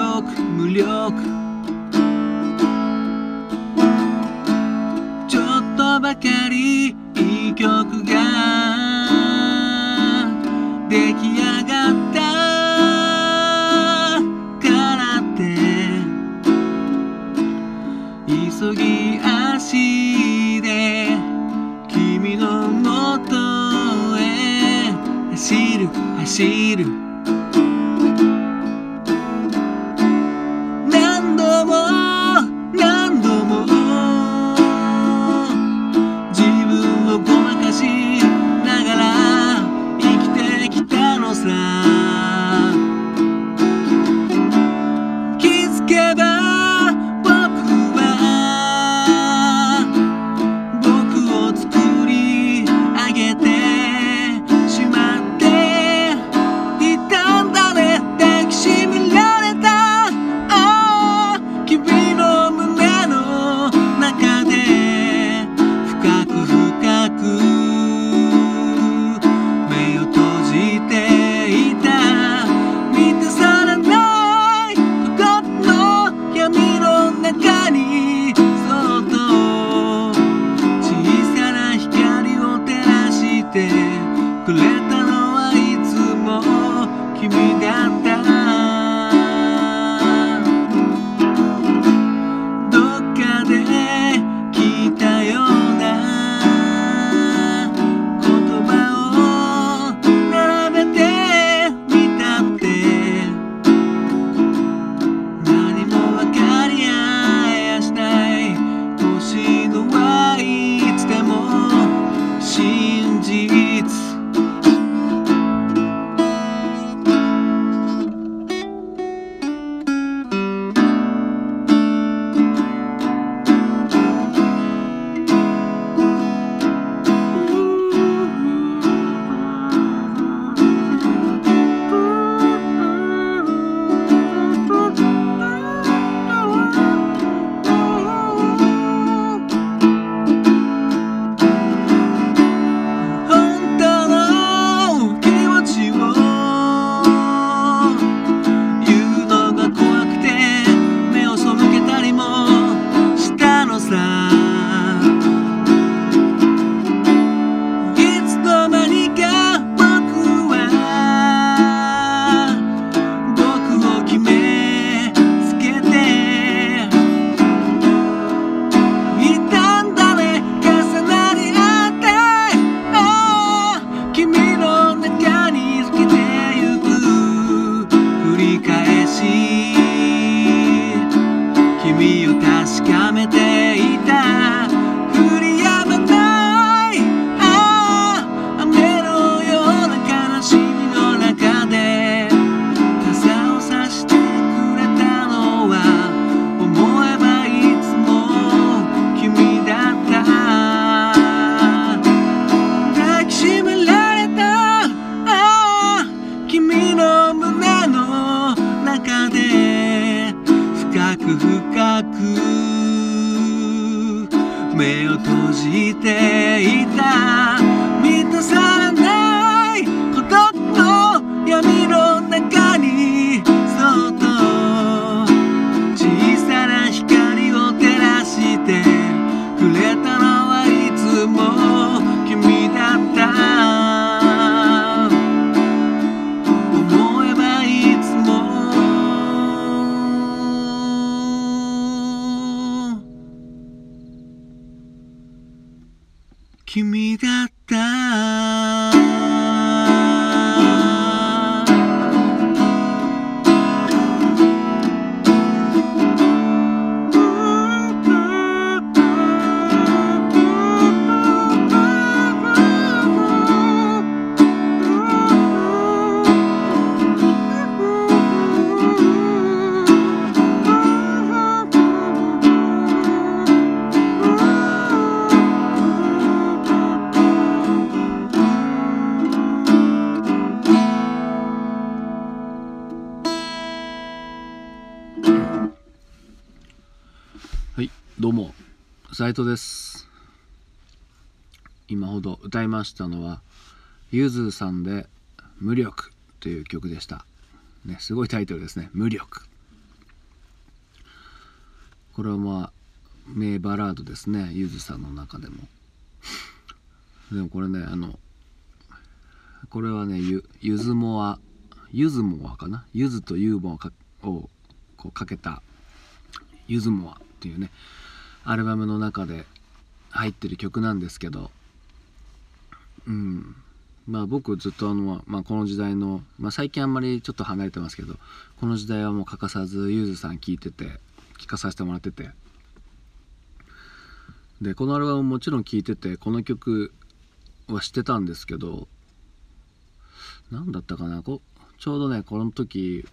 無力ちょっとばかりいい曲が出来上がったからって急ぎ足で君のもとへ走る走る she. 目を閉じていた。君だったどうも、斉藤です。今ほど歌いましたのは、ゆずさんで無力という曲でした。ね、すごいタイトルですね。無力。これはまあ、名バラードですね。ゆずさんの中でも。でもこれね、あの、これはね、ゆ、ゆずもあ、ゆずもあかな？ゆずとユーモアをこうかけた、ゆずもあっていうね、アルバムの中で入ってる曲なんですけどうん。まあ僕ずっとあの、まあ、この時代の、まあ、最近あんまりちょっと離れてますけどこの時代はもう欠かさずゆずさん聴いてて聴かさせてもらってて。でこのアルバムもちろん聴いててこの曲は知ってたんですけど何だったかな？こちょうどねこの時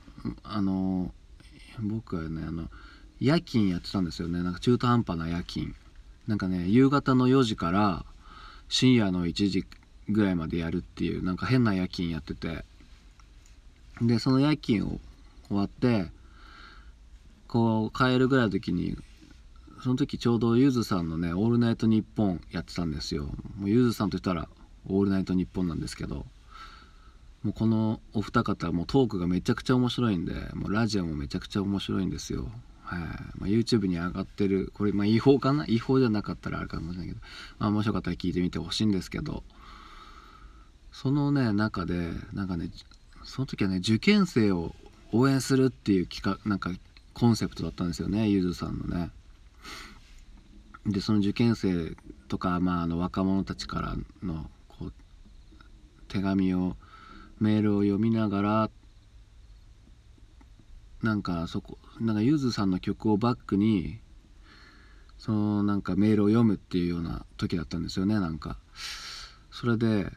あの僕はねあの夜勤やってたんですよね。なんか中途半端な夜勤。なんかね夕方の4時から深夜の1時ぐらいまでやるっていうなんか変な夜勤やってて。でその夜勤を終わってこう帰るぐらいの時にその時ちょうどゆずさんのね「オールナイトニッポン」やってたんですよ。もうゆずさんといったら「オールナイトニッポン」なんですけど。もうこのお二方もうトークがめちゃくちゃ面白いんでもうラジオもめちゃくちゃ面白いんですよ。はいまあ、YouTube に上がってるこれ、まあ、違法かな？違法じゃなかったらあるかもしれないけど、まあ、面白かったら聞いてみてほしいんですけどそのね中でなんかねその時はね受験生を応援するっていう企画なんかコンセプトだったんですよねゆずさんのね。でその受験生とか、まあ、あの若者たちからのこう手紙をメールを読みながらなんかそこなんかゆずさんの曲をバックにそのなんかメールを読むっていうような時だったんですよねなんか。それで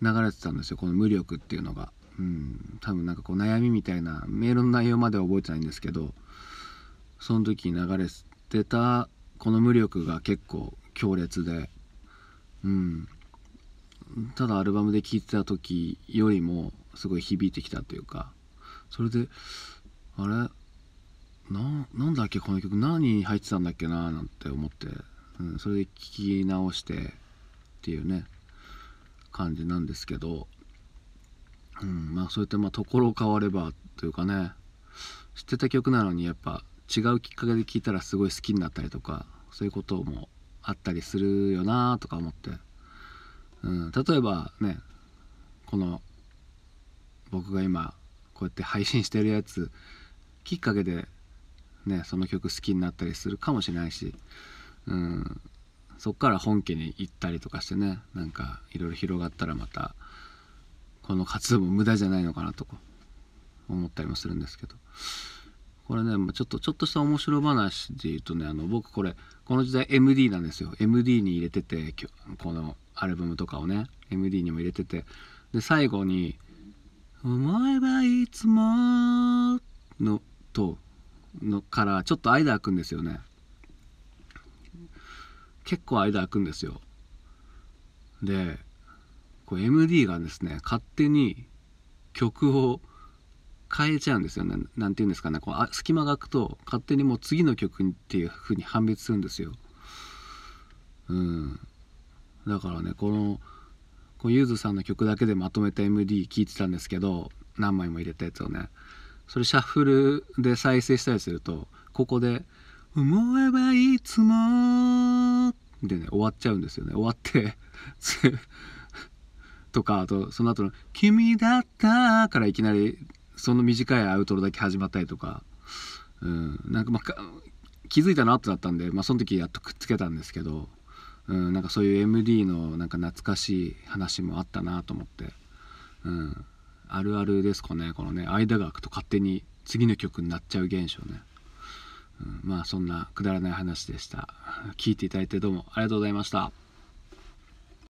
流れてたんですよこの「無力」っていうのが。うん。多分なんかこう悩みみたいなメールの内容までは覚えてないんですけどその時に流れてたこの無力が結構強烈でうん。ただアルバムで聴いてた時よりもすごい響いてきたというかそれであれ？ななんだっけこの曲？何入ってたんだっけな？なんて思って、うん、それで聴き直してっていうね感じなんですけど、うん、まあそうやってまあところ変わればというかね。知ってた曲なのにやっぱ違うきっかけで聴いたらすごい好きになったりとかそういうこともあったりするよなとか思って、うん、例えばねこの僕が今こうやって配信してるやつきっかけでねその曲好きになったりするかもしれないし、うん、そっから本家に行ったりとかしてねなんかいろいろ広がったらまたこの活動も無駄じゃないのかなとか思ったりもするんですけど。これねちょっとちょっとした面白話で言うとねあの僕これこの時代 MD なんですよ。MD に入れててこのアルバムとかをね MD にも入れててで最後に思えばいつものとのからちょっと間空くんですよね。結構間空くんですよ。でこう MD がですね勝手に曲を変えちゃうんですよね。何て言うんですかね。こうあ隙間が空くと勝手にもう次の曲っていう風に判別するんですよ。うん。だからねこのこうゆずさんの曲だけでまとめた MD 聴いてたんですけど何枚も入れたやつをね。それシャッフルで再生したりするとここで「思えばいつも」でね終わっちゃうんですよね。終わって とかあとその後の「君だった」からいきなりその短いアウトロだけ始まったりとか、うん、なんかまあ気づいたなってなったんで、まあ、その時やっとくっつけたんですけど。うん、なんかそういう MD のなんか懐かしい話もあったなと思って、うん、あるあるですかねこのね間が空くと勝手に次の曲になっちゃう現象ね、うん、まあそんなくだらない話でした。聞いていただいてどうもありがとうございました。